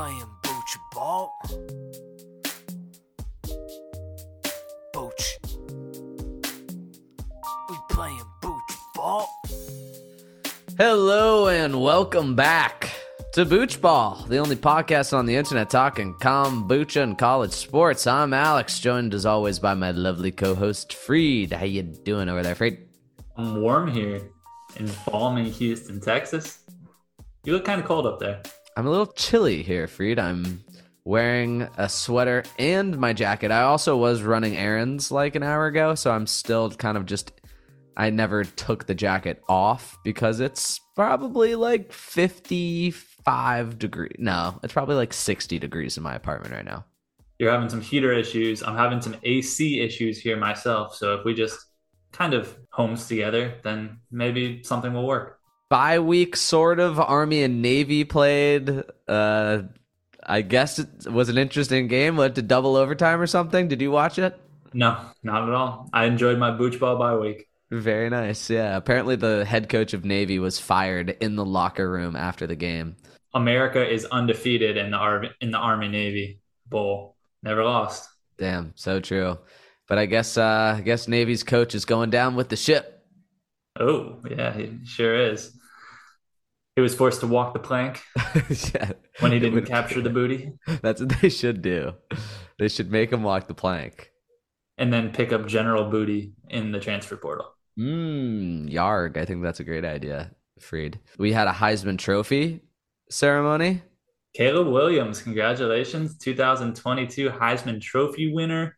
playing booch ball. Booch. We playing booch ball. Hello and welcome back to Booch Ball, the only podcast on the internet talking kombucha and college sports. I'm Alex, joined as always by my lovely co-host Freed. How you doing over there, Freed? I'm warm here in balmy Houston, Texas. You look kind of cold up there. I'm a little chilly here, Freed. I'm wearing a sweater and my jacket. I also was running errands like an hour ago, so I'm still kind of just I never took the jacket off because it's probably like 55 degrees. No, it's probably like 60 degrees in my apartment right now. You're having some heater issues. I'm having some AC issues here myself. So if we just kind of homes together, then maybe something will work. Bye week, sort of. Army and Navy played. Uh, I guess it was an interesting game. Went to double overtime or something. Did you watch it? No, not at all. I enjoyed my booch ball bye week. Very nice. Yeah. Apparently, the head coach of Navy was fired in the locker room after the game. America is undefeated in the Army in the Army Navy Bowl. Never lost. Damn, so true. But I guess uh, I guess Navy's coach is going down with the ship. Oh yeah, he sure is. He was forced to walk the plank yeah. when he didn't capture the booty, That's what they should do. They should make him walk the plank. and then pick up general booty in the transfer portal. Mmm, Yarg. I think that's a great idea, Freed. We had a Heisman Trophy ceremony. Caleb Williams, congratulations, 2022 Heisman Trophy winner.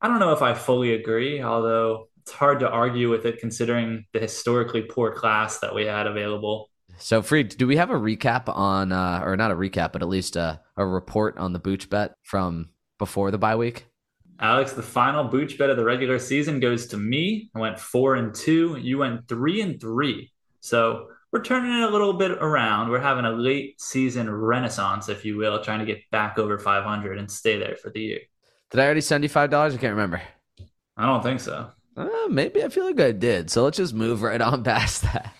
I don't know if I fully agree, although it's hard to argue with it considering the historically poor class that we had available. So, Freed, do we have a recap on, uh, or not a recap, but at least a, a report on the Booch bet from before the bye week? Alex, the final booch bet of the regular season goes to me. I went four and two. You went three and three. So we're turning it a little bit around. We're having a late season renaissance, if you will, trying to get back over 500 and stay there for the year. Did I already send you $5? I can't remember. I don't think so. Uh, maybe I feel like I did. So let's just move right on past that.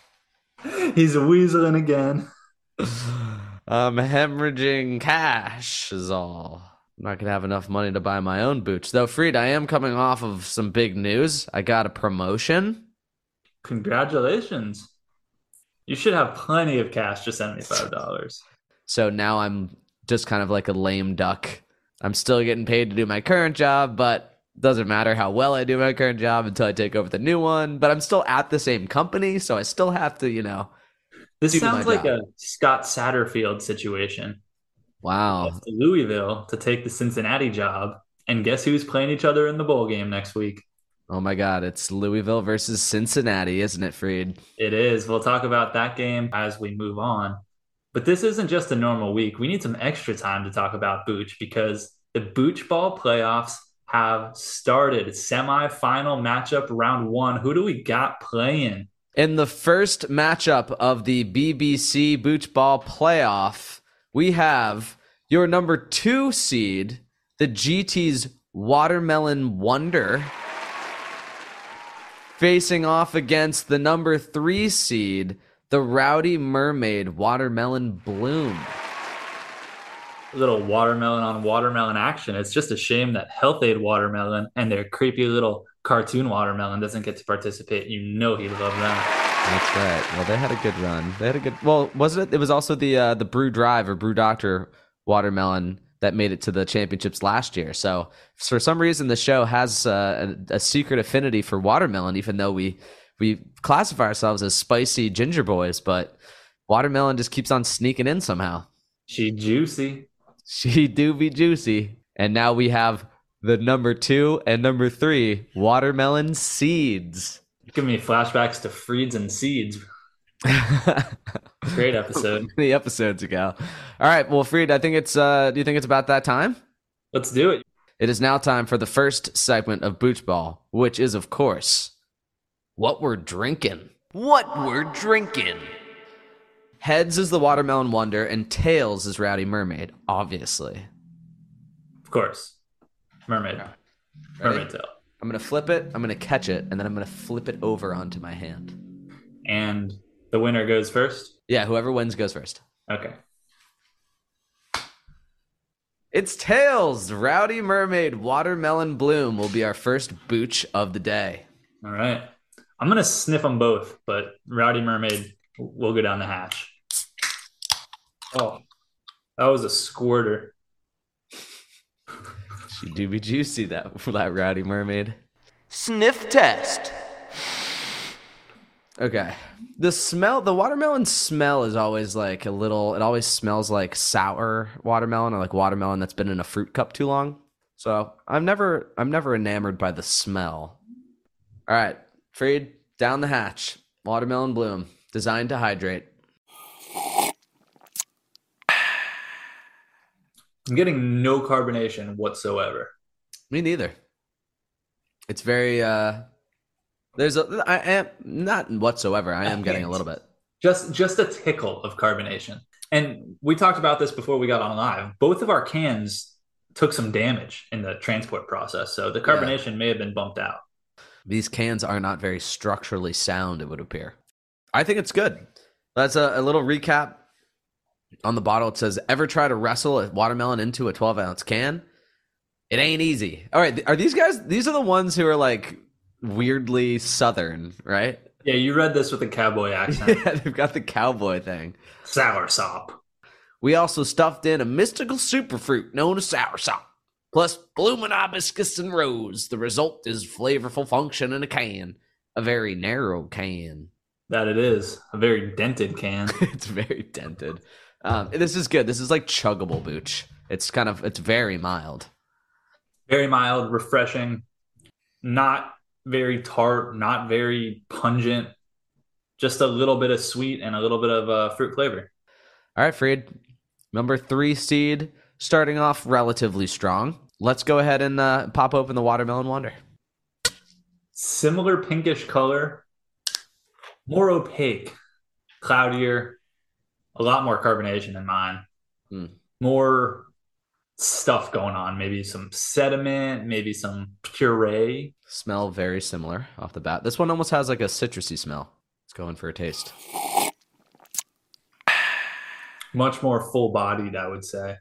He's weaseling again. I'm hemorrhaging cash is all. I'm not gonna have enough money to buy my own boots. Though, Freed, I am coming off of some big news. I got a promotion. Congratulations. You should have plenty of cash to send me $5. So now I'm just kind of like a lame duck. I'm still getting paid to do my current job, but doesn't matter how well I do my current job until I take over the new one. But I'm still at the same company, so I still have to, you know. This sounds like job. a Scott Satterfield situation. Wow. To Louisville to take the Cincinnati job. And guess who's playing each other in the bowl game next week? Oh my God, it's Louisville versus Cincinnati, isn't it, Freed? It is. We'll talk about that game as we move on. But this isn't just a normal week. We need some extra time to talk about Booch because the Booch Ball playoffs have started. Semifinal matchup round one. Who do we got playing? In the first matchup of the BBC Booch Ball playoff, we have your number two seed, the GT's Watermelon Wonder, facing off against the number three seed, the Rowdy Mermaid Watermelon Bloom. Little watermelon on watermelon action. It's just a shame that Health Aid Watermelon and their creepy little cartoon watermelon doesn't get to participate. You know he'd love that. That's right. Well, they had a good run. They had a good. Well, wasn't it? It was also the uh, the Brew Drive or Brew Doctor watermelon that made it to the championships last year. So for some reason, the show has uh, a, a secret affinity for watermelon, even though we we classify ourselves as spicy ginger boys. But watermelon just keeps on sneaking in somehow. She juicy. She do be juicy. And now we have the number two and number three watermelon seeds. Give me flashbacks to Freeds and Seeds. Great episode. many episodes ago. All right, well, Freed, I think it's. uh Do you think it's about that time? Let's do it. It is now time for the first segment of Booch Ball, which is, of course, what we're drinking. What we're drinking. Heads is the watermelon wonder, and tails is Rowdy Mermaid. Obviously, Of course. Mermaid. Mermaid tail. I'm gonna flip it. I'm gonna catch it, and then I'm gonna flip it over onto my hand. And the winner goes first. Yeah, whoever wins goes first. Okay. It's Tails. Rowdy Mermaid Watermelon Bloom will be our first booch of the day. All right. I'm going to sniff them both, but Rowdy Mermaid will go down the hatch. Oh, that was a squirter. She do be juicy, that, that Rowdy Mermaid. Sniff test. Okay. The smell, the watermelon smell is always like a little, it always smells like sour watermelon or like watermelon that's been in a fruit cup too long. So I'm never, I'm never enamored by the smell. All right. Freed, down the hatch. Watermelon bloom, designed to hydrate. I'm getting no carbonation whatsoever. Me neither. It's very, uh, there's a, I am, not whatsoever. I am getting a little bit. Just just a tickle of carbonation. And we talked about this before we got on live. Both of our cans took some damage in the transport process, so the carbonation may have been bumped out. These cans are not very structurally sound, it would appear. I think it's good. That's a, a little recap on the bottle. It says, Ever try to wrestle a watermelon into a 12 ounce can? It ain't easy. All right. Are these guys, these are the ones who are like weirdly southern, right? Yeah, you read this with a cowboy accent. Yeah, they've got the cowboy thing. Sour sop. We also stuffed in a mystical superfruit known as soursop, plus blooming hibiscus and rose. The result is flavorful function in a can, a very narrow can. That it is. A very dented can. it's very dented. Um, this is good. This is like chuggable booch. It's kind of it's very mild. very mild, refreshing, not very tart, not very pungent. Just a little bit of sweet and a little bit of uh, fruit flavor. All right, Freed. Number three seed, starting off relatively strong. Let's go ahead and uh, pop open the watermelon wonder. Similar pinkish color, more opaque, cloudier, a lot more carbonation than mine. Hmm. More stuff going on. Maybe some sediment, maybe some puree. Smell very similar off the bat. This one almost has like a citrusy smell. Let's go in for a taste. Much more full bodied, I would say.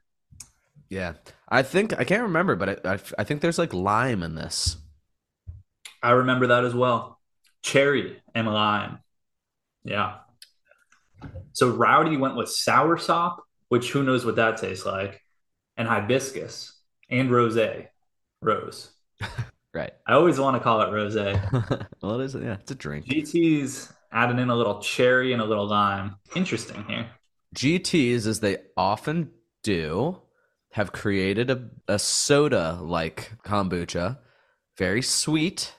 Yeah, I think I can't remember, but I, I, I think there's like lime in this. I remember that as well. Cherry and lime. Yeah. So Rowdy went with sour sop, which who knows what that tastes like, and hibiscus and rosé. Rose. Right. I always want to call it rosé. well, it is. Yeah, it's a drink. GT's adding in a little cherry and a little lime. Interesting here. GTs, as they often do, have created a, a soda like kombucha. Very sweet.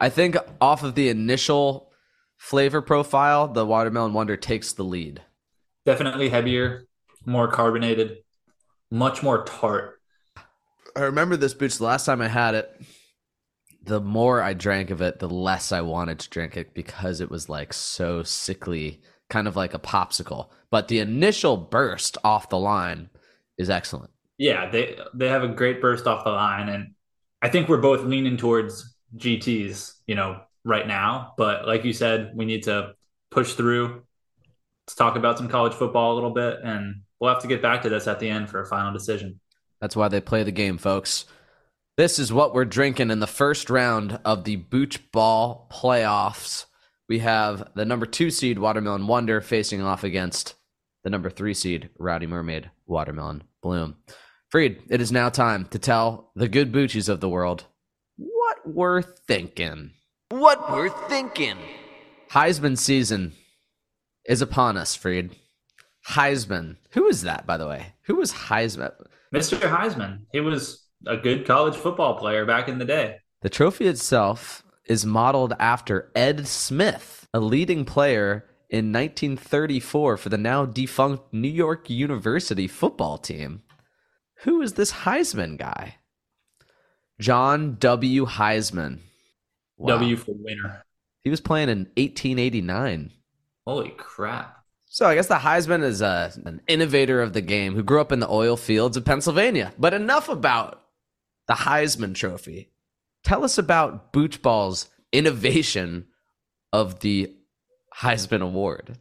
I think off of the initial flavor profile, the Watermelon Wonder takes the lead. Definitely heavier, more carbonated, much more tart. I remember this booch the last time I had it. The more I drank of it, the less I wanted to drink it because it was like so sickly, kind of like a popsicle. But the initial burst off the line is excellent. Yeah, they they have a great burst off the line, and I think we're both leaning towards GTs, you know, right now. But like you said, we need to push through. Let's talk about some college football a little bit, and we'll have to get back to this at the end for a final decision. That's why they play the game, folks. This is what we're drinking in the first round of the Booch Ball playoffs. We have the number two seed Watermelon Wonder facing off against the number three seed Rowdy Mermaid Watermelon Bloom. Freed, it is now time to tell the good Boochies of the world what we're thinking. What we're thinking. Heisman season is upon us, Freed. Heisman. Who is that, by the way? Who was Heisman? Mr. Heisman, he was a good college football player back in the day. The trophy itself is modeled after Ed Smith, a leading player in 1934 for the now defunct New York University football team. Who is this Heisman guy? John W. Heisman. Wow. W for winner. He was playing in 1889. Holy crap. So I guess the Heisman is a, an innovator of the game who grew up in the oil fields of Pennsylvania. But enough about the Heisman Trophy. Tell us about Booch Ball's innovation of the Heisman Award.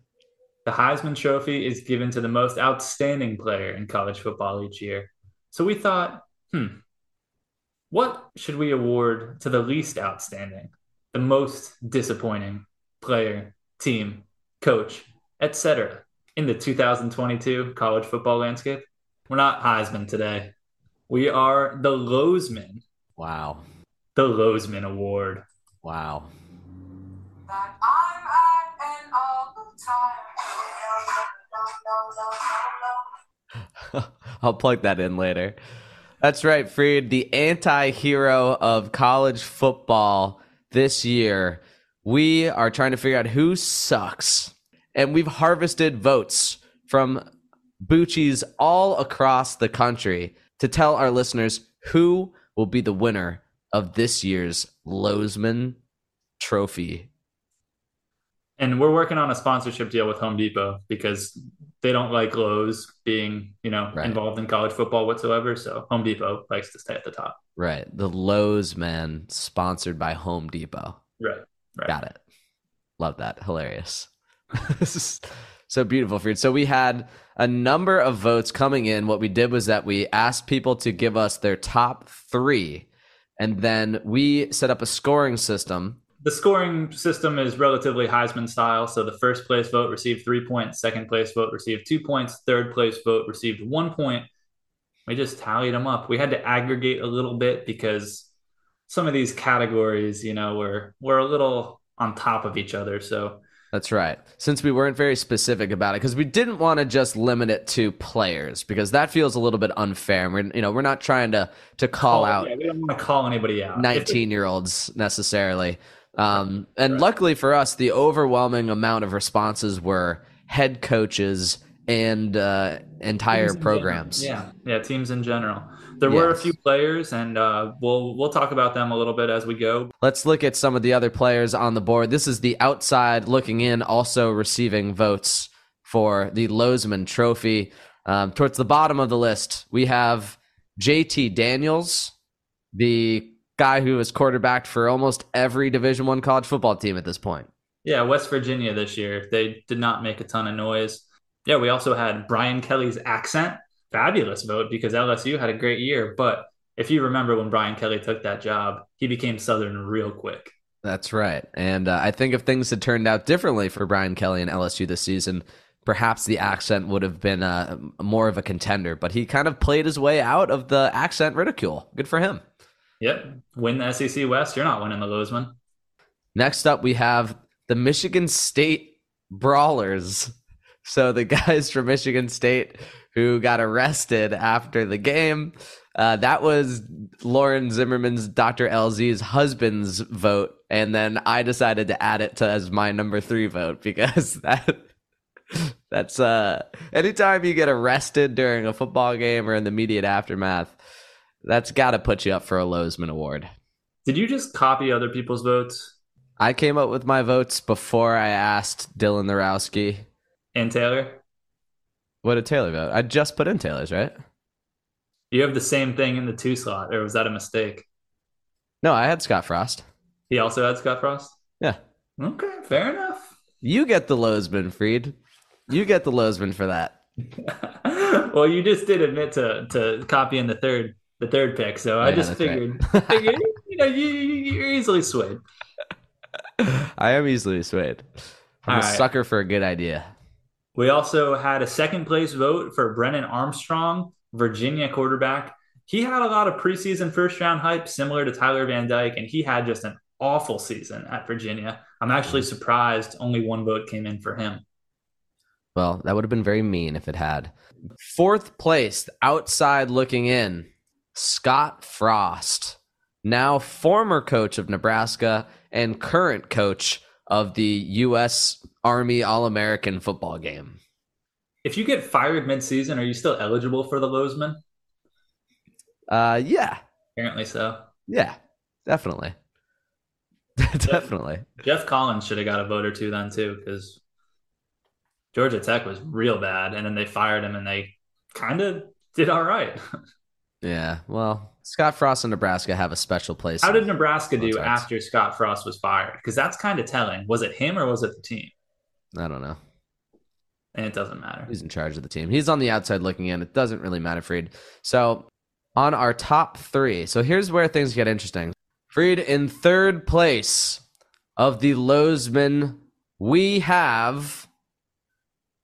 The Heisman Trophy is given to the most outstanding player in college football each year. So we thought, hmm, what should we award to the least outstanding, the most disappointing player, team, coach, etc. in the 2022 college football landscape? We're not Heisman today. We are the Lozman, Wow. the Lozman Award. Wow. I'll plug that in later. That's right, Freed, the anti hero of college football this year. We are trying to figure out who sucks. And we've harvested votes from Bucci's all across the country to tell our listeners who will be the winner of this year's Lozman Trophy. And we're working on a sponsorship deal with Home Depot because they don't like Lowe's being, you know, Right. involved in college football whatsoever. So Home Depot likes to stay at the top. Right. The Lozman sponsored by Home Depot. Right. Right. Got it. Love that. Hilarious. This is so beautiful, Freed. So we had a number of votes coming in. What we did was that we asked people to give us their top three, and then we set up a scoring system. The scoring system is relatively Heisman style. So the first place vote received three points, second place vote received two points, third place vote received one point. We just tallied them up. We had to aggregate a little bit because some of these categories, you know, were were a little on top of each other. So That's right. Since we weren't very specific about it, because we didn't want to just limit it to players, because that feels a little bit unfair. We're you know we're not trying to to call out yeah, we don't want to call anybody out. 19 year olds necessarily. Um, and Right. luckily for us, the overwhelming amount of responses were head coaches and uh, entire teams programs. general. Yeah, yeah, teams in general. There were a few players, and uh, we'll we'll talk about them a little bit as we go. Let's look at some of the other players on the board. This is the outside looking in, also receiving votes for the Lozman Trophy. Um, towards the bottom of the list, we have JT Daniels, the guy who has quarterbacked for almost every Division One college football team at this point. Yeah, West Virginia this year. They did not make a ton of noise. Yeah, we also had Brian Kelly's accent. Fabulous vote because LSU had a great year. But if you remember when Brian Kelly took that job, he became Southern real quick. That's right. And uh, I think if things had turned out differently for Brian Kelly and LSU this season, perhaps the accent would have been uh, more of a contender. But he kind of played his way out of the accent ridicule. Good for him. Yep. Win the SEC West, you're not winning the Lozman. Next up, we have the Michigan State Brawlers. So the guys from Michigan State who got arrested after the game. Uh, that was Lauren Zimmerman's Dr. LZ's husband's vote, and then I decided to add it to as my number three vote because that that's uh anytime you get arrested during a football game or in the immediate aftermath, that's got to put you up for a Lozman Award. Did you just copy other people's votes? I came up with my votes before I asked Dylan Narowski. And Taylor? What did Taylor vote? I just put in Taylor's, right? You have the same thing in the two slot, or was that a mistake? No, I had Scott Frost. He also had Scott Frost? Yeah. Okay, fair enough. You get the Lozman, Freed. You get the Lozman for that. well, you just did admit to to copying the third the third pick, so I Yeah, just that's right. figured, figured you know you, you- you're easily swayed. I am easily swayed. I'm All a right. sucker for a good idea. We also had a second place vote for Brennan Armstrong, Virginia quarterback. He had a lot of preseason first round hype, similar to Tyler Van Dyke, and he had just an awful season at Virginia. I'm actually surprised only one vote came in for him. Well, that would have been very mean if it had. Fourth place, outside looking in, Scott Frost, now former coach of Nebraska and current coach of the U.S. Army All American football game. If you get fired midseason, are you still eligible for the Lozman? Uh, yeah, Apparently so. yeah, definitely, definitely. Geoff Collins should have got a vote or two then too, because Georgia Tech was real bad, and then they fired him, and they kind of did all right. Yeah, well, Scott Frost and Nebraska have a special place. How did Nebraska do after Scott Frost was fired? Because that's kind of telling. Was it him or was it the team? I don't know. And it doesn't matter. He's in charge of the team. He's on the outside looking in. It doesn't really matter, Freed. So on our top three. So here's where things get interesting. Freed in third place of the Lozman, we have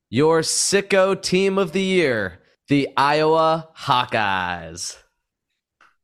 your sicko team of the year, the Iowa Hawkeyes.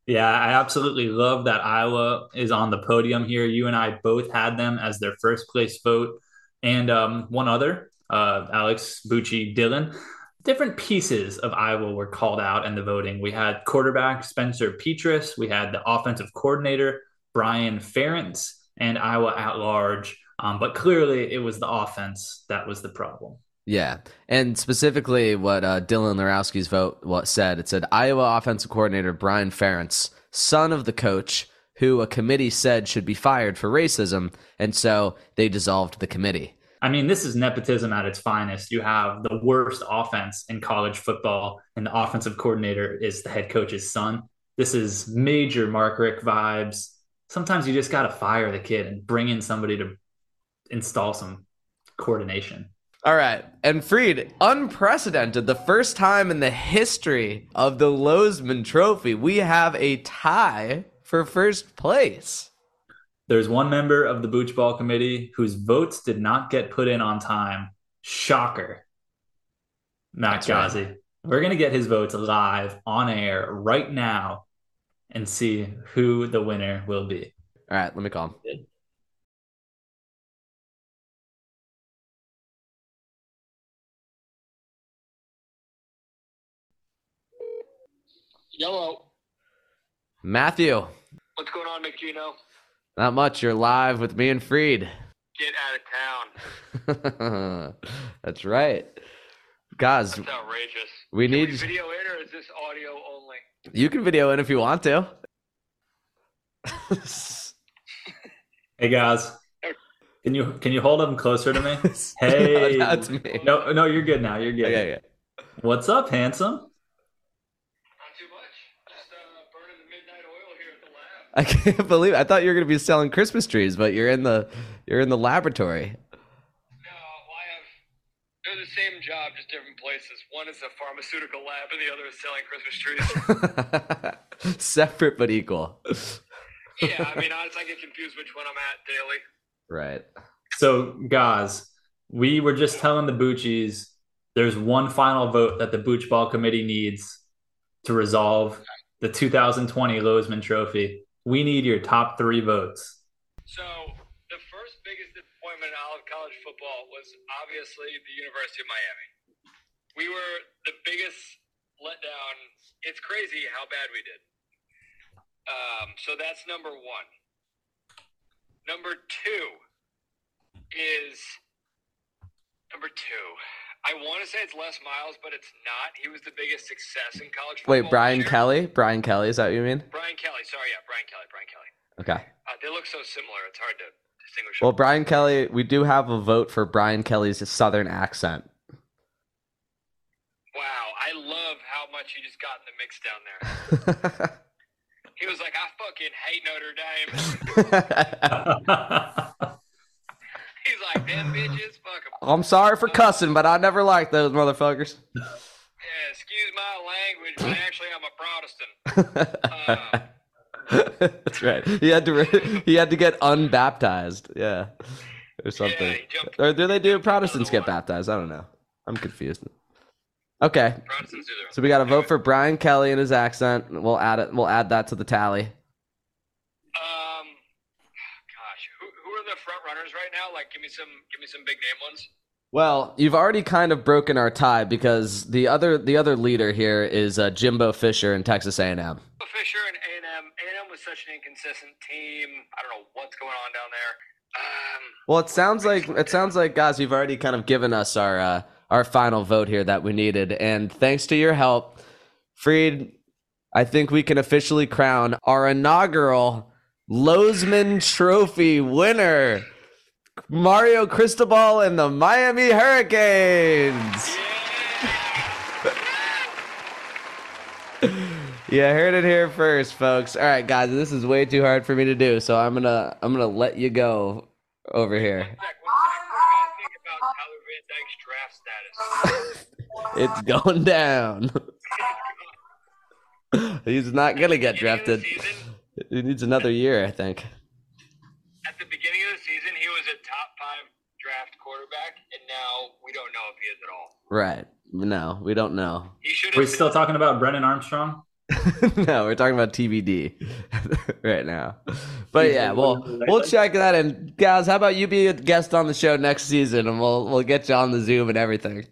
Yeah, I absolutely love that Iowa is on the podium here. You and I both had them as their first place vote, and um, one other, uh, Alex Bucci Dillon. Different pieces of Iowa were called out in the voting. We had quarterback Spencer Petras, we had the offensive coordinator Brian Ferentz, and Iowa at large. Um, but clearly, it was the offense that was the problem. Yeah, and specifically what uh, Dylan Larowski's vote what said it said Iowa offensive coordinator Brian Ferentz, son of the coach, who a committee said should be fired for racism, and so they dissolved the committee. I mean, this is nepotism at its finest. You have the worst offense in college football, and the offensive coordinator is the head coach's son. This is major Mark Richt vibes. Sometimes you just got to fire the kid and bring in somebody to install some coordination. All right. And Freed, unprecedented, the first time in the history of the Lozman Trophy, we have a tie for first place. There's one member of the Booch Ball Committee whose votes did not get put in on time. Shocker. Matt That's Ghazi. We're going to get his votes live on air right now and see who the winner will be. All right, let me call him. Yellow. Matthew, What's going on, McGino? not much. You're live with me and Freed. Get out of town. That's right. Guys, That's outrageous. we Can we need video in or is this audio only? you can video in if you want to. Hey guys, can you can you hold them closer to me? Hey. No, that's me. No, no, you're good now. You're good. Okay, okay. What's up, handsome? I can't believe I thought you were gonna be selling Christmas trees, but you're in the you're in the laboratory. No, well, I have. They're the same job, just different places. One is a pharmaceutical lab, and the other is selling Christmas trees. Separate but equal. yeah, I mean, honestly, I get confused which one I'm at daily. Right. So, guys, we were just telling the Boochies there's one final vote that the Booch Ball Committee needs to resolve the 2020 Lozman Trophy. We need your top three votes. So the first biggest disappointment in all of college football was obviously the University of Miami. We were the biggest letdown. It's crazy how bad we did. Um, so that's number one. Number two is number two. I want to say it's Les Miles, but it's not. He was the biggest success in college football. Wait, Brian this. Kelly? Brian Kelly, is that what you mean? Brian Kelly. Sorry, yeah, Brian Kelly. Brian Kelly. Okay. Uh, they look so similar. It's hard to distinguish. Well, them. Brian Kelly, we do have a vote for Brian Kelly's southern accent. Wow, I love how much he just got in the mix down there. He was like, I fucking hate Notre Dame. Them bitches, fuck 'em. I'm sorry for cussing, but I never liked those motherfuckers. Yeah, excuse my language, but actually, I'm a Protestant. Uh, That's right. He had to re- he had to get unbaptized. Yeah. Or something. Yeah, jumped- or do they do jumped out of Protestants get baptized? I don't know. I'm confused. Okay. Protestants do their So we got to vote for Brian Kelly and his accent. We'll add it. We'll add that to the tally. Um, gosh, who, who are the front runners right now? Like, give me some, give me some big name ones. Well, you've already kind of broken our tie because the other the other leader here is uh, Jimbo Fisher in Texas A&M. Fisher and A&M. A&M was such an inconsistent team. I don't know what's going on down there. Um, Well, it sounds like it sounds like guys, you've already kind of given us our uh, our final vote here that we needed, and thanks to your help, Freed, I think we can officially crown our inaugural Lozman Trophy winner, Mario Cristobal and the Miami Hurricanes. Yeah, heard it here first, folks. All right, guys, this is way too hard for me to do, so I'm gonna I'm gonna let you go over here. Zach, one sec. What do you guys think about Tyler Van Dyke's draft status? It's going down. He's not gonna get Beginning of the drafted. He needs another year, I think. At the beginning of the season, he was a top five draft quarterback, and now we don't know if he is at all. Right. No, we don't know. He We're still talking about Brennan Armstrong. no, we're talking about TBD right now. But yeah, well, we'll check that. in, guys, how about you be a guest on the show next season, and we'll we'll get you on the Zoom and everything.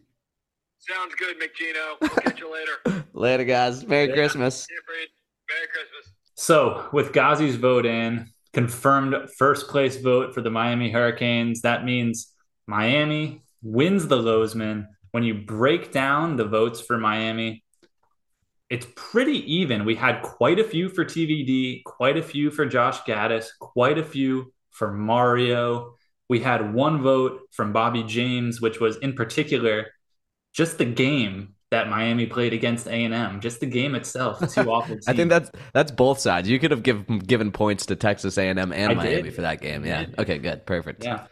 Sounds good, McGino. We'll catch you later. Later, guys. Merry Yeah. Christmas. See you, Freed. Merry Christmas. So, with Ghazi's vote in, confirmed first place vote for the Miami Hurricanes, that means Miami wins the Lozman. When you break down the votes for Miami, it's pretty even. We had quite a few for TVD, quite a few for Josh Gattis, quite a few for Mario. We had one vote from Bobby James, which was in particular just the game that Miami played against A&M, just the game itself. Two awful teams. I think that's that's both sides. You could have given given points to Texas A&M and I Miami did. for that game. Yeah. Okay. Good. Perfect. Yeah.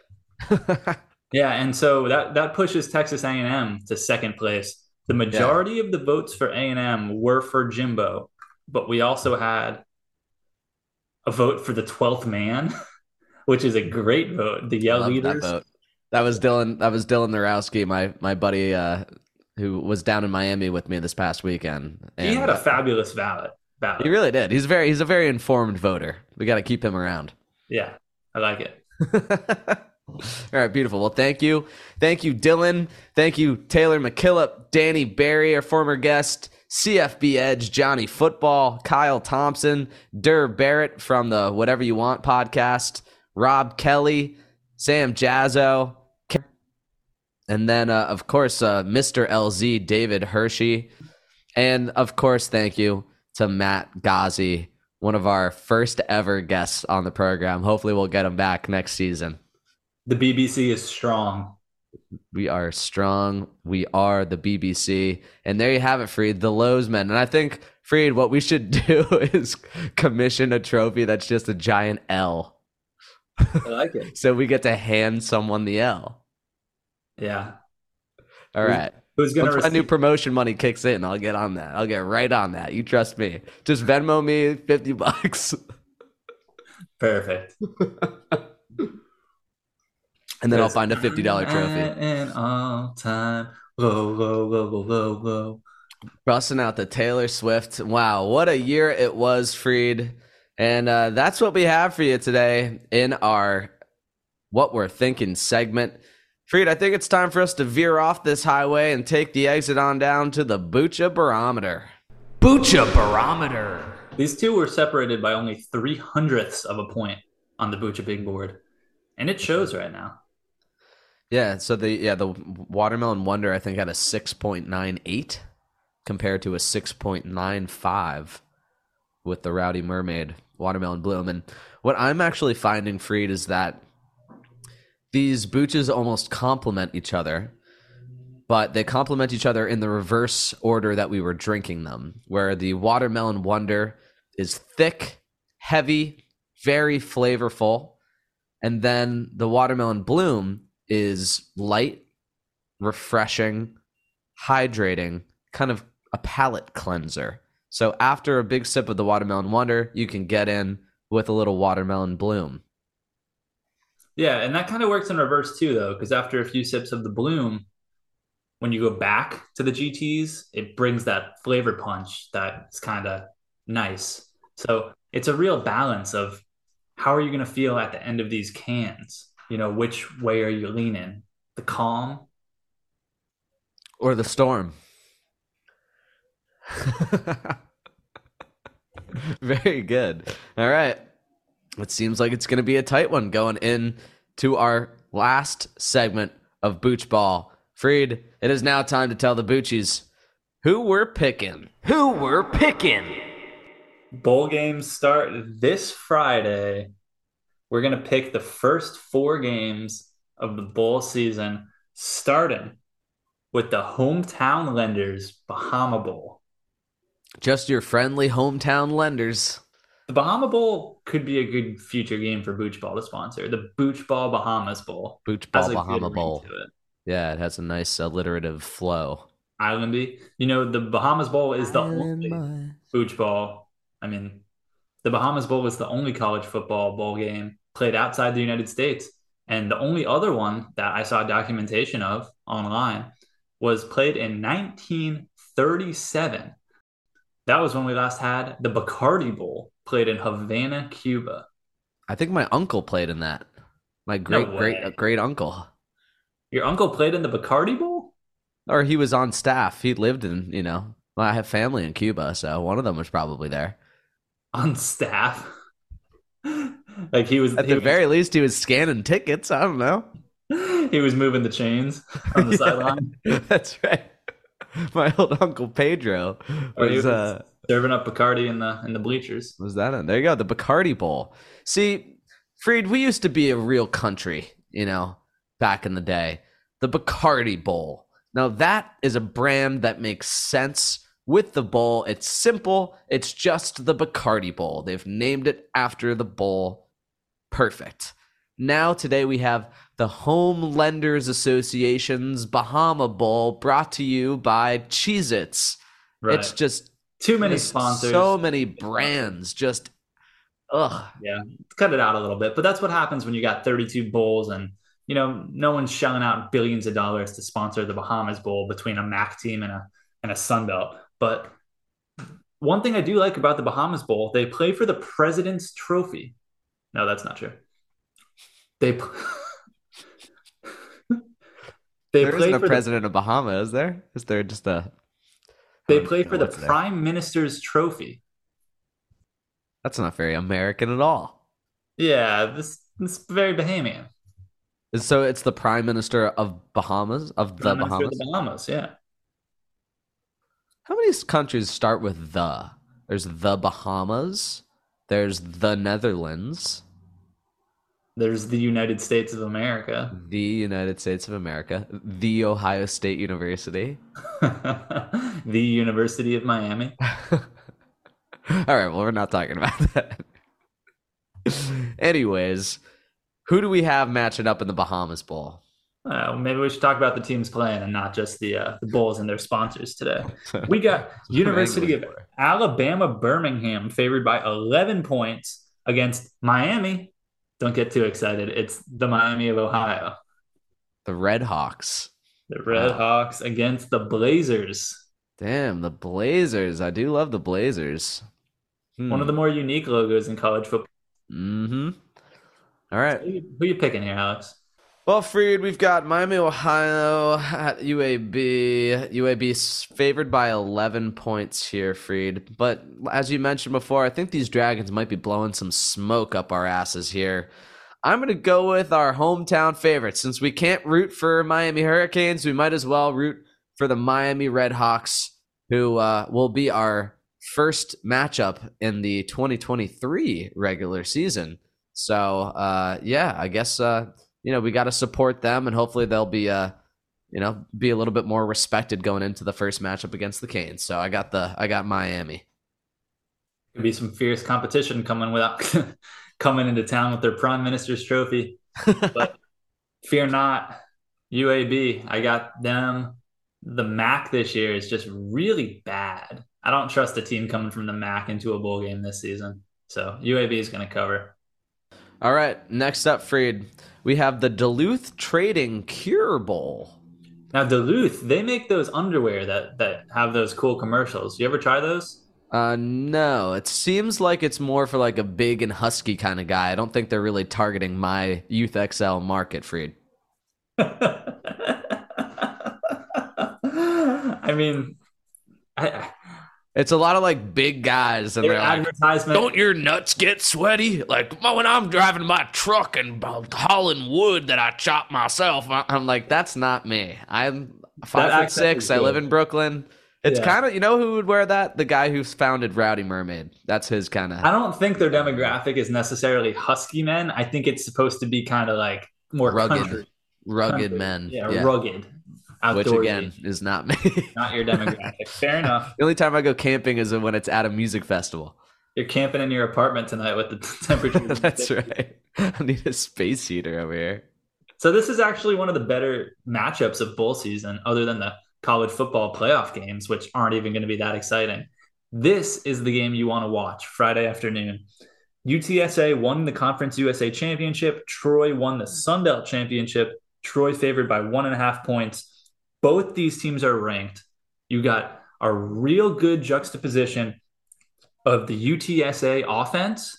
Yeah, and so that that pushes Texas A&M to second place. The majority of the votes for A&M were for Jimbo, but we also had a vote for the 12th man, which is a great vote. The Yell that leaders. vote. That was Dylan. That was Dylan Narowski, my my buddy, uh, who was down in Miami with me this past weekend. He had a uh, fabulous ballot. ballot. He really did. He's very. He's a very informed voter. We got to keep him around. yeah, I like it. All right, beautiful. Well, thank you. Thank you, Dylan. Thank you, Taylor McKillop, Danny Barry, our former guest, CFB Edge, Johnny Football, Kyle Thompson, Dur Barrett from the Whatever You Want podcast, Rob Kelly, Sam Jazzo, and then, uh, of course, uh, Mr. LZ, David Hershey. And, of course, thank you to Matt Ghazi, one of our first ever guests on the program. Hopefully, we'll get him back next season. The BBC is strong. We are strong. We are the BBC. And there you have it, Freed, the Lozman. And I think, Freed, what we should do is commission a trophy that's just a giant L. I like it. So we get to hand someone the L. Yeah. All right. Who's gonna Once my new promotion money kicks in, I'll get on that. I'll get right on that. You trust me. Just Venmo me 50 bucks. Perfect. And then I'll find a $50 trophy. And all time. Low, low, low, low, low, low. Busting out the Taylor Swift. Wow, what a year it was, Freed. And uh, that's what we have for you today in our What We're Thinking segment. Freed, I think it's time for us to veer off this highway and take the exit on down to the Bucha Barometer. Bucha Barometer. These two were separated by only three hundredths of a point on the Bucha Big Board. And it shows right now. Yeah, so the yeah the Watermelon Wonder I think had a six point nine eight compared to a six point nine five with the Rowdy Mermaid Watermelon Bloom. And what I'm actually finding, Freed, is that these booches almost complement each other, but they complement each other in the reverse order that we were drinking them. Where the Watermelon Wonder is thick, heavy, very flavorful, and then the Watermelon Bloom is light, refreshing, hydrating, kind of a palate cleanser. So after a big sip of the watermelon wonder, you can get in with a little watermelon bloom. Yeah, and that kind of works in reverse too, though, because after a few sips of the bloom, when you go back to the GTs, it brings that flavor punch that's kind of nice. So it's a real balance of how are you going to feel at the end of these cans? You know, which way are you leaning? The calm Or the storm. Very good. All right. It seems like it's going to be a tight one going in to our last segment of Booch Ball. Freed, it is now time to tell the Boochies who we're picking. Who we're picking? bowl games start this Friday. We're going to pick the first four games of the bowl season, starting with the hometown lenders Bahama Bowl. Just your friendly hometown lenders. The Bahama Bowl could be a good future game for Booch Ball to sponsor. The Booch Ball Bahamas Bowl. Booch Ball Bahama Bowl. it. Yeah, it has a nice alliterative flow. islandy. You know, the Bahamas Bowl is the Island only boy. Booch Ball. I mean, the Bahamas Bowl was the only college football bowl game played outside the United States. And the only other one that I saw documentation of online was played in 1937. That was when we last had the Bacardi Bowl played in Havana, Cuba. I think my uncle played in that. My great way. great great uncle. Your uncle played in the Bacardi Bowl? Or he was on staff. He lived in, you know, well, I have family in Cuba, so one of them was probably there. On staff. like he was At he the very least, he was scanning tickets. I don't know. he was moving the chains on the Yeah. sideline. That's right. My old uncle Pedro was was uh serving up Bacardi in the in the bleachers. was that in? There you go, the Bacardi Bowl. See, Freed, we used to be a real country, you know, back in the day. The Bacardi Bowl. Now that is a brand that makes sense with the bowl. It's simple. It's just the Bacardi Bowl. They've named it after the bowl. Perfect. Now today we have the Home Lenders Association's Bahama Bowl brought to you by Cheez-Its. Right. It's just Too many sponsors. So many brands. Just ugh. yeah, cut it out a little bit. But that's what happens when you got 32 bowls and you know no one's shelling out billions of dollars to sponsor the Bahamas Bowl between a MAC team and a and a Sun Belt. But one thing I do like about the Bahamas Bowl, they play for the President's Trophy. No, that's not true. They pl- they There play isn't a for the, president of Bahama, is there? Is there just a? they play for the what's there. Prime Minister's Trophy. That's not very American at all. Yeah, this is very Bahamian. So it's the prime minister of Bahamas of the Bahamas. of the Bahamas, yeah. How many countries start with the? There's the Bahamas. There's the Netherlands, There's the United States of America. the United States of America, the Ohio State University. the University of Miami. All right, well, we're not talking about that. Anyways, who do we have matching up in the Bahamas Bowl? Uh, maybe we should talk about the teams playing and not just the uh, the Bulls and their sponsors today. We got University of Alabama Birmingham favored by 11 points against Miami. Don't get too excited. It's the Miami of Ohio. the Red Hawks. The Red Wow. Hawks against the Blazers. Damn, the Blazers. I do love the Blazers. One of the more unique logos in college football. Mm-hmm. All right. Who you, who you picking here, Alex? Well, Freed, we've got Miami, Ohio at UAB. UAB favored by 11 points here, Freed. But as you mentioned before, I think these Dragons might be blowing some smoke up our asses here. I'm going to go with our hometown favorite. Since we can't root for Miami Hurricanes, we might as well root for the Miami Redhawks, who uh, will be our first matchup in the 2023 regular season. So, uh, yeah, I guess. Uh, you know, we got to support them, and hopefully they'll be, uh, you know, be a little bit more respected going into the first matchup against the Canes. So I got the, I got Miami. Could be some fierce competition coming without coming into town with their prime minister's trophy. But fear not, UAB. I got them. The MAC this year is just really bad. I don't trust a team coming from the MAC into a bowl game this season. So UAB is going to cover. All right, next up, Freed, we have the Duluth Trading Cure Bowl. Now Duluth, they make those underwear that that have those cool commercials. You ever try those? Uh, no, it seems like it's more for like a big and husky kind of guy. I don't think they're really targeting my Youth XL market, Freed. I mean, I, It's a lot of like big guys, and their they're like. Don't your nuts get sweaty? Like when I'm driving my truck and hauling wood that I chop myself. I'm like, that's not me. I'm five That foot six. I live in Brooklyn. It's Yeah. kind of, you know, who would wear that? The guy who founded Rowdy Mermaid. That's his kind of I don't think their demographic is necessarily husky men. I think it's supposed to be kind of like more rugged, country, rugged country. men. Yeah, Yeah, rugged. Which again is not me. not your demographic. Fair enough. the only time I go camping is when it's at a music festival. You're camping in your apartment tonight with the temperature. That's right. I need a space heater over here. So this is actually one of the better matchups of bowl season, other than the college football playoff games, which aren't even going to be that exciting. This is the game you want to watch Friday afternoon. UTSA won the Conference USA Championship. Troy won the Sun Belt Championship. Troy favored by one and a half points. Both these teams are ranked. You got a real good juxtaposition of the UTSA offense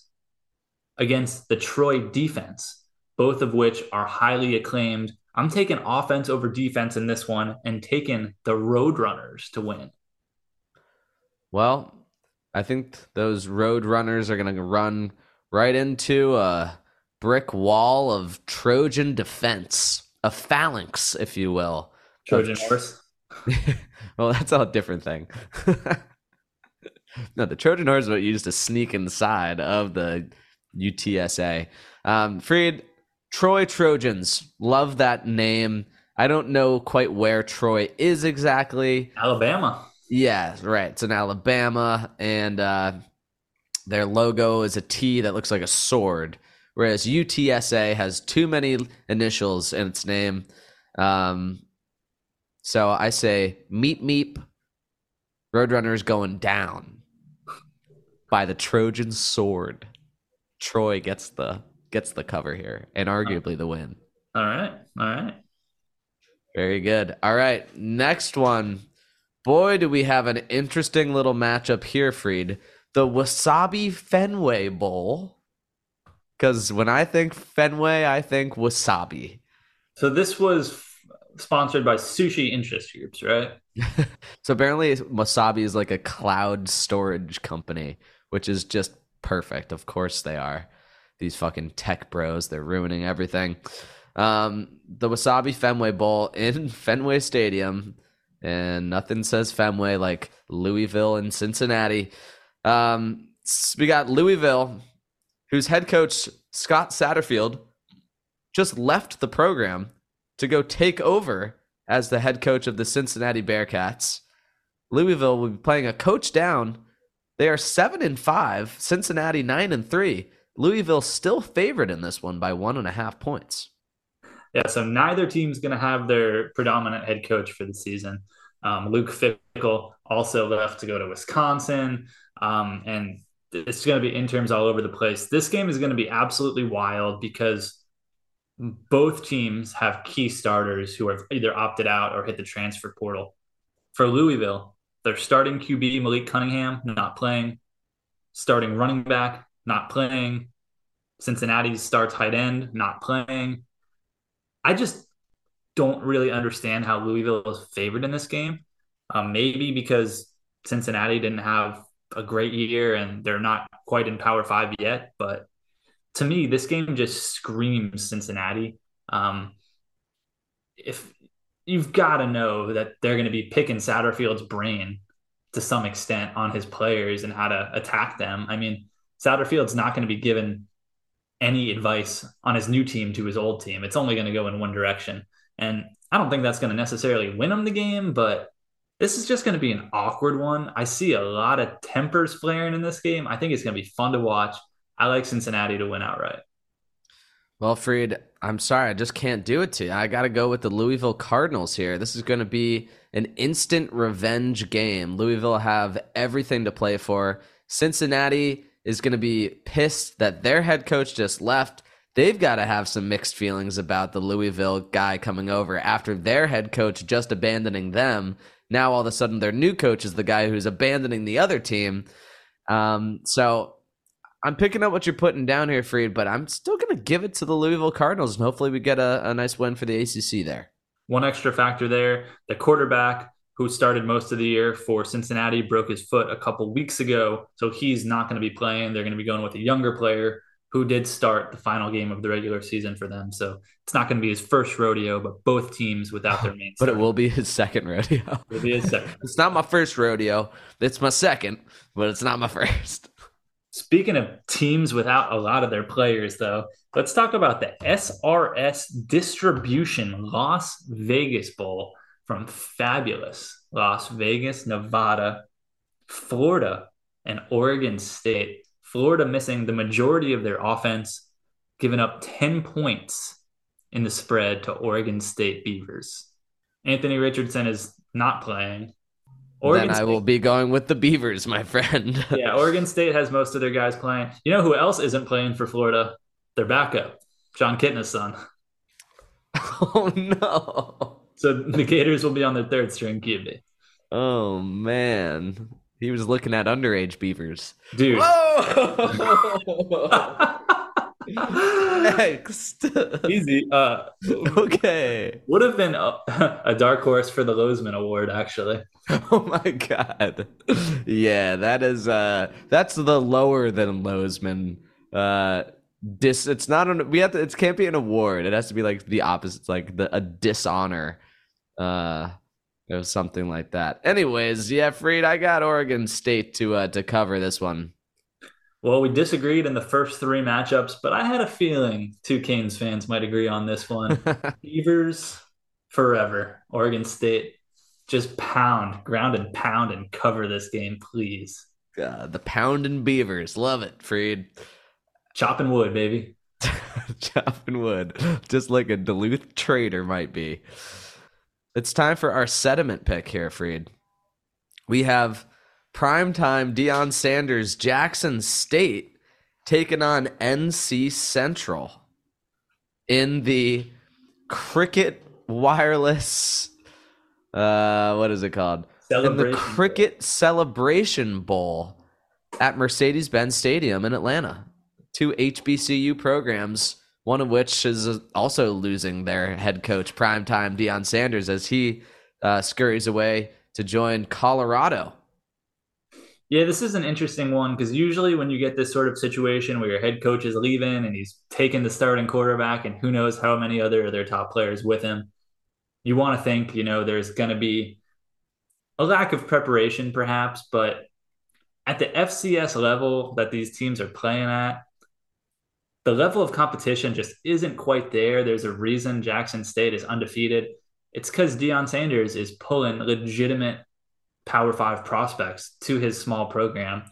against the Troy defense, both of which are highly acclaimed. I'm taking offense over defense in this one and taking the Roadrunners to win. Well, I think those road runners are going to run right into a brick wall of Trojan defense, a phalanx, if you will. Trojan horse. well, that's a different thing. no, the Trojan horse is what you used to sneak inside of the UTSA. Um, Freed, Troy Trojans, love that name. I don't know quite where Troy is exactly. Alabama. Yeah, right. It's in Alabama, and uh, their logo is a T that looks like a sword, whereas UTSA has too many initials in its name. Um, so I say meep meep. Roadrunners going down by the Trojan sword. Troy gets the gets the cover here and arguably the win. All right. All right. Very good. All right, next one. Boy, do we have an interesting little matchup here, Freed. The Wasabi Fenway Bowl. Because when I think Fenway, I think wasabi. So this was sponsored by Sushi Interest Groups, right? So apparently, Wasabi is like a cloud storage company, which is just perfect. Of course, they are. These fucking tech bros, they're ruining everything. Um, the Wasabi Fenway Bowl in Fenway Stadium, and nothing says Fenway like Louisville and Cincinnati. Um, we got Louisville, whose head coach Scott Satterfield just left the program to go take over as the head coach of the Cincinnati Bearcats. Louisville will be playing a coach down. They are seven and five. Cincinnati nine and three. Louisville still favored in this one by one and a half points. Yeah, so neither team's going to have their predominant head coach for the season. Um, Luke Fickell also left to go to Wisconsin, um, and it's going to be interns all over the place. This game is going to be absolutely wild because both teams have key starters who have either opted out or hit the transfer portal. For Louisville, their starting QB Malik Cunningham not playing, starting running back not playing, Cincinnati's star tight end not playing. I just don't really understand how Louisville is favored in this game. Um, maybe because Cincinnati didn't have a great year and they're not quite in Power Five yet. But to me, this game just screams Cincinnati. Um, if you've got to know that they're going to be picking Satterfield's brain to some extent on his players and how to attack them. I mean, Satterfield's not going to be given any advice on his new team to his old team. It's only going to go in one direction. And I don't think that's going to necessarily win him the game, but this is just going to be an awkward one. I see a lot of tempers flaring in this game. I think it's going to be fun to watch. I like Cincinnati to win outright. Well, Freed, I'm sorry, I just can't do it to you. I got to go with the Louisville Cardinals here. This is going to be an instant revenge game. Louisville have everything to play for. Cincinnati is going to be pissed that their head coach just left. They've got to have some mixed feelings about the Louisville guy coming over after their head coach just abandoning them. Now all of a sudden their new coach is the guy who's abandoning the other team. Um, so I'm picking up what you're putting down here, Freed, but I'm still going to give it to the Louisville Cardinals, and hopefully we get a, a nice win for the ACC there. One extra factor there the quarterback who started most of the year for Cincinnati broke his foot a couple weeks ago. So he's not going to be playing. They're going to be going with a younger player who did start the final game of the regular season for them. So it's not going to be his first rodeo, but both teams without their main But it will be his second rodeo. It'll be his second. It's not my first rodeo. It's my second, but it's not my first. Speaking of teams without a lot of their players, though, let's talk about the SRS Distribution Las Vegas Bowl from fabulous Las Vegas, Nevada, Florida, and Oregon State. Florida missing the majority of their offense, giving up 10 points in the spread to Oregon State Beavers. Anthony Richardson is not playing. Oregon then I State- will be going with the Beavers, my friend. yeah, Oregon State has most of their guys playing. You know who else isn't playing for Florida? Their backup, Jon Kitna's son. oh no. So the Gators will be on their third string QB. Oh man. He was looking at underage beavers. Dude. Next. Easy. Uh, okay. would have been a, a dark horse for the Lozman Award, actually. Oh my god. Yeah, that is uh that's the lower than Lozman. Uh dis it's not an we have to it can't be an award. It has to be like the opposite, like the a dishonor. Uh or something like that. Anyways, yeah, Freed, I got Oregon State to uh to cover this one. Well, we disagreed in the first three matchups, but I had a feeling two Canes fans might agree on this one. Beavers forever. Oregon State, just pound, ground and pound and cover this game, please. Uh, the Pound and Beavers. Love it, Freed. Chopping wood, baby. Chopping wood. Just like a Duluth trader might be. It's time for our sediment pick here, Freed. We have primetime Deion Sanders, Jackson State taking on NC Central in the Cricket Wireless. Uh, what is it called? in the. Cricket Celebration Bowl at Mercedes Benz Stadium in Atlanta. Two HBCU programs, one of which is also losing their head coach, primetime Deion Sanders, as he uh, scurries away to join Colorado. Yeah, this is an interesting one because usually when you get this sort of situation where your head coach is leaving and he's taking the starting quarterback and who knows how many other of their top players with him, you want to think, you know, there's going to be a lack of preparation perhaps, but at the FCS level that these teams are playing at, the level of competition just isn't quite there. There's a reason Jackson State is undefeated. It's because Deion Sanders is pulling legitimate Power Five prospects to his small program,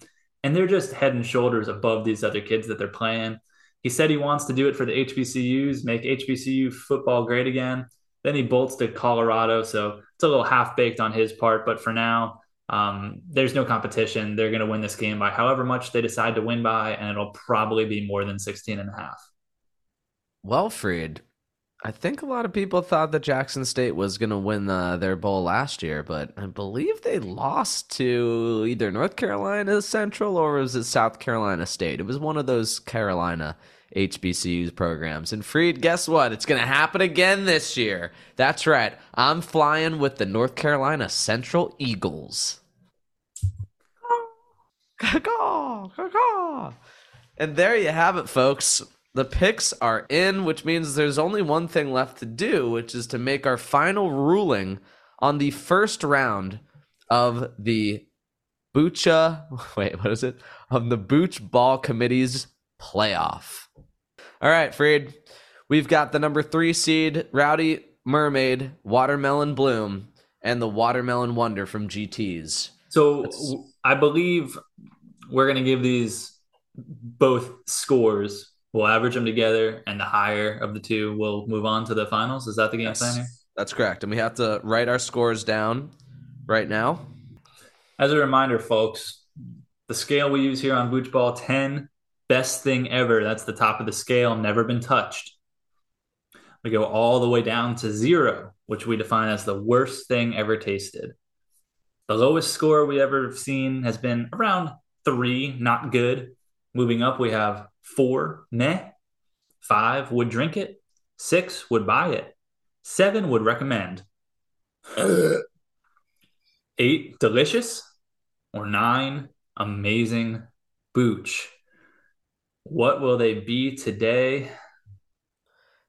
and they're just head and shoulders above these other kids that they're playing. He said he wants to do it for the HBCUs, make HBCU football great again. Then he bolts to Colorado, so it's a little half baked on his part. But for now, um, there's no competition. They're going to win this game by however much they decide to win by, and it'll probably be more than 16 and a half. Well, Freed, I think a lot of people thought that Jackson State was going to win uh, their bowl last year, but I believe they lost to either North Carolina Central or was it South Carolina State? It was one of those Carolina HBCUs programs. And Freed, guess what? It's going to happen again this year. That's right. I'm flying with the North Carolina Central Eagles. And there you have it, folks. The picks are in, which means there's only one thing left to do, which is to make our final ruling on the first round of the Bucha. Wait, what is it? Of the Booch Ball Committee's playoff. All right, Freed. We've got the number three seed, Rowdy Mermaid, Watermelon Bloom, and the Watermelon Wonder from GTs. So That's- I believe we're going to give these both scores. We'll average them together, and the higher of the two will move on to the finals. Is that the game Yes. plan here? That's correct. And we have to write our scores down right now. As a reminder, folks, the scale we use here on Booch Ball 10, best thing ever. That's the top of the scale, never been touched. We go all the way down to zero, which we define as the worst thing ever tasted. The lowest score we ever have seen has been around three, not good. Moving up, we have four, meh. Five, would drink it. Six, would buy it. Seven, would recommend. Eight, delicious. Or nine, amazing booch. What will they be today?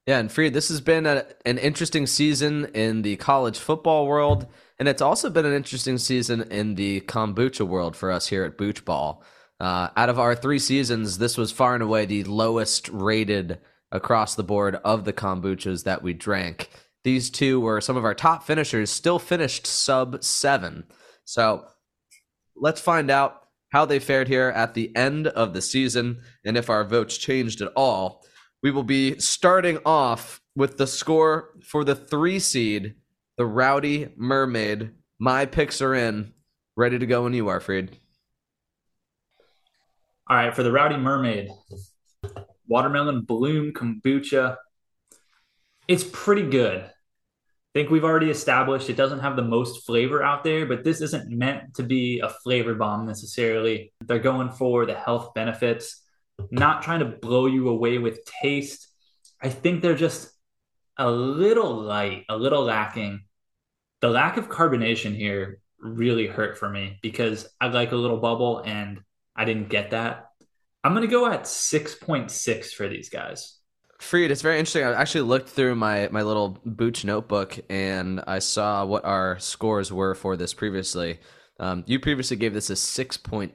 Yeah, and Freed, this has been a, an interesting season in the college football world, and it's also been an interesting season in the kombucha world for us here at Booch Ball. Uh, out of our three seasons, this was far and away the lowest rated across the board of the kombuchas that we drank. These two were some of our top finishers, still finished sub seven. So let's find out how they fared here at the end of the season and if our votes changed at all. We will be starting off with the score for the three seed, the Rowdy Mermaid. My picks are in. Ready to go when you are, Freed. All right, for the Rowdy Mermaid, watermelon bloom kombucha. It's pretty good. I think we've already established it doesn't have the most flavor out there, but this isn't meant to be a flavor bomb necessarily. They're going for the health benefits, not trying to blow you away with taste. I think they're just a little light, a little lacking. The lack of carbonation here really hurt for me because I like a little bubble and I didn't get that. I'm going to go at 6.6 for these guys. Freed, it's very interesting. I actually looked through my, my little Booch notebook and I saw what our scores were for this previously. Um, you previously gave this a 6.8,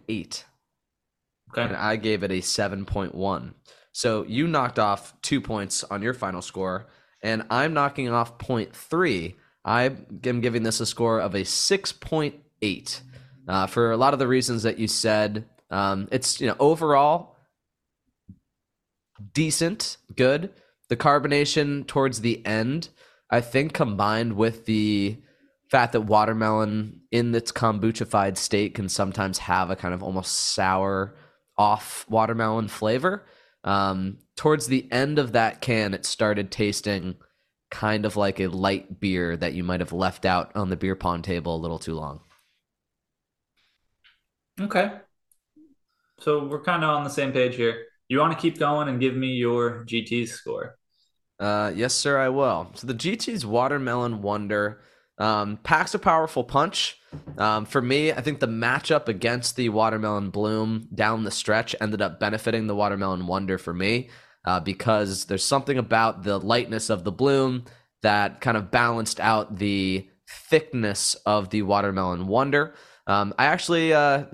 Okay. and I gave it a 7.1. So you knocked off two points on your final score, and I'm knocking off 0.3. I am giving this a score of a 6.8 uh, for a lot of the reasons that you said. Um, it's you know overall decent, good. The carbonation towards the end, I think, combined with the fact that watermelon in its kombuchafied state can sometimes have a kind of almost sour off watermelon flavor. Um, towards the end of that can, it started tasting kind of like a light beer that you might have left out on the beer pong table a little too long. Okay. So we're kind of on the same page here. You want to keep going and give me your GT score? Uh, yes, sir, I will. So the GT's Watermelon Wonder um, packs a powerful punch. Um, for me, I think the matchup against the Watermelon Bloom down the stretch ended up benefiting the Watermelon Wonder for me uh, because there's something about the lightness of the Bloom that kind of balanced out the thickness of the Watermelon Wonder. Um, I actually, uh,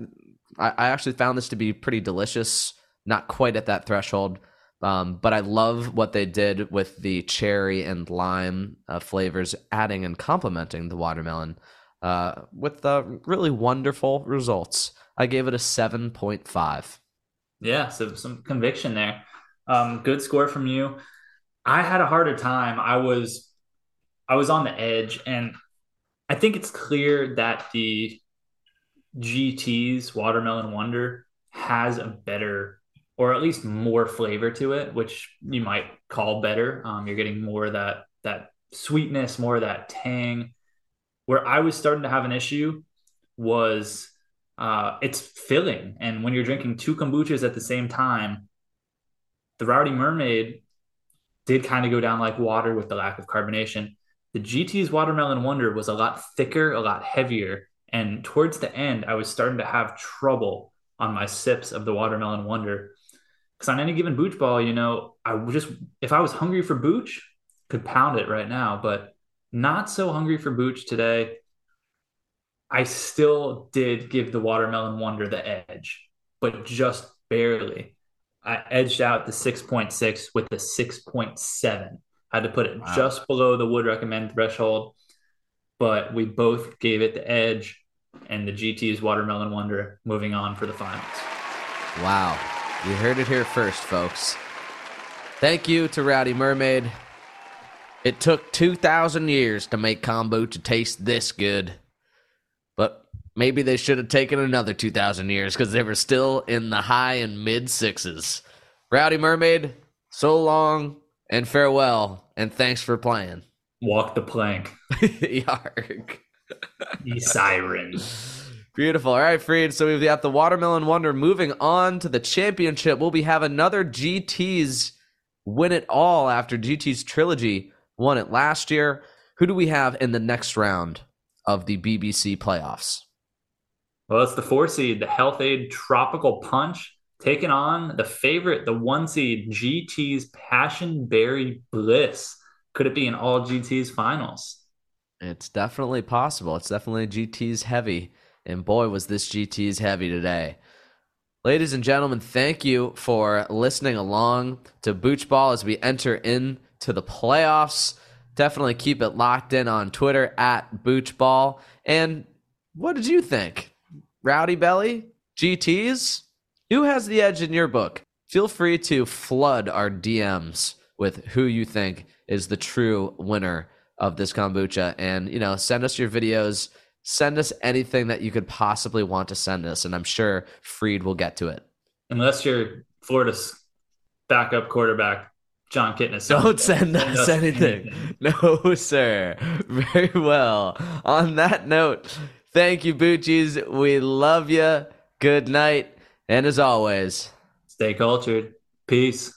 I, I actually found this to be pretty delicious. Not quite at that threshold. Um, but I love what they did with the cherry and lime uh, flavors, adding and complementing the watermelon uh, with uh, really wonderful results. I gave it a 7.5. Yeah, so some conviction there. Um, good score from you. I had a harder time. I was I was on the edge, and I think it's clear that the GT's Watermelon Wonder has a better or at least more flavor to it, which you might call better. Um, you're getting more of that that sweetness, more of that tang. Where I was starting to have an issue was uh, it's filling, and when you're drinking two kombuchas at the same time, the Rowdy Mermaid did kind of go down like water with the lack of carbonation. The GT's Watermelon Wonder was a lot thicker, a lot heavier, and towards the end, I was starting to have trouble on my sips of the Watermelon Wonder because on any given booch ball, you know, I would just if I was hungry for booch, could pound it right now, but not so hungry for booch today. I still did give the watermelon wonder the edge, but just barely. I edged out the 6.6 with the 6.7. I had to put it Wow. just below the would recommend threshold, but we both gave it the edge and the GT's watermelon wonder moving on for the finals. Wow. You heard it here first, folks. Thank you to Rowdy Mermaid. It took 2,000 years to make kombucha taste this good. But maybe they should have taken another 2,000 years because they were still in the high and mid sixes. Rowdy Mermaid, so long and farewell, and thanks for playing. Walk the plank, Yarg. ye siren. Beautiful. All right, Freed. So we've got the Watermelon Wonder moving on to the championship. Will we have another GT's win it all after GT's trilogy won it last year? Who do we have in the next round of the BBC playoffs? Well, it's the four seed, the Health-Ade Tropical Punch, taking on the favorite, the one seed, GT's Passion Berry Bliss. Could it be in all GT's finals? It's definitely possible. It's definitely GT's heavy. And boy, was this GT's heavy today. Ladies and gentlemen, thank you for listening along to Booch Ball as we enter into the playoffs. Definitely keep it locked in on Twitter at Booch Ball. And what did you think? Rowdy Belly? GTs? Who has the edge in your book? Feel free to flood our DMs with who you think is the true winner of this kombucha. And, you know, send us your videos. Send us anything that you could possibly want to send us. And I'm sure Freed will get to it. Unless you're Florida's backup quarterback, Jon Kitna. Don't send us anything. No, sir. Very well. On that note, thank you, Bucci's. We love you. Good night. And as always, Stay cultured. Peace.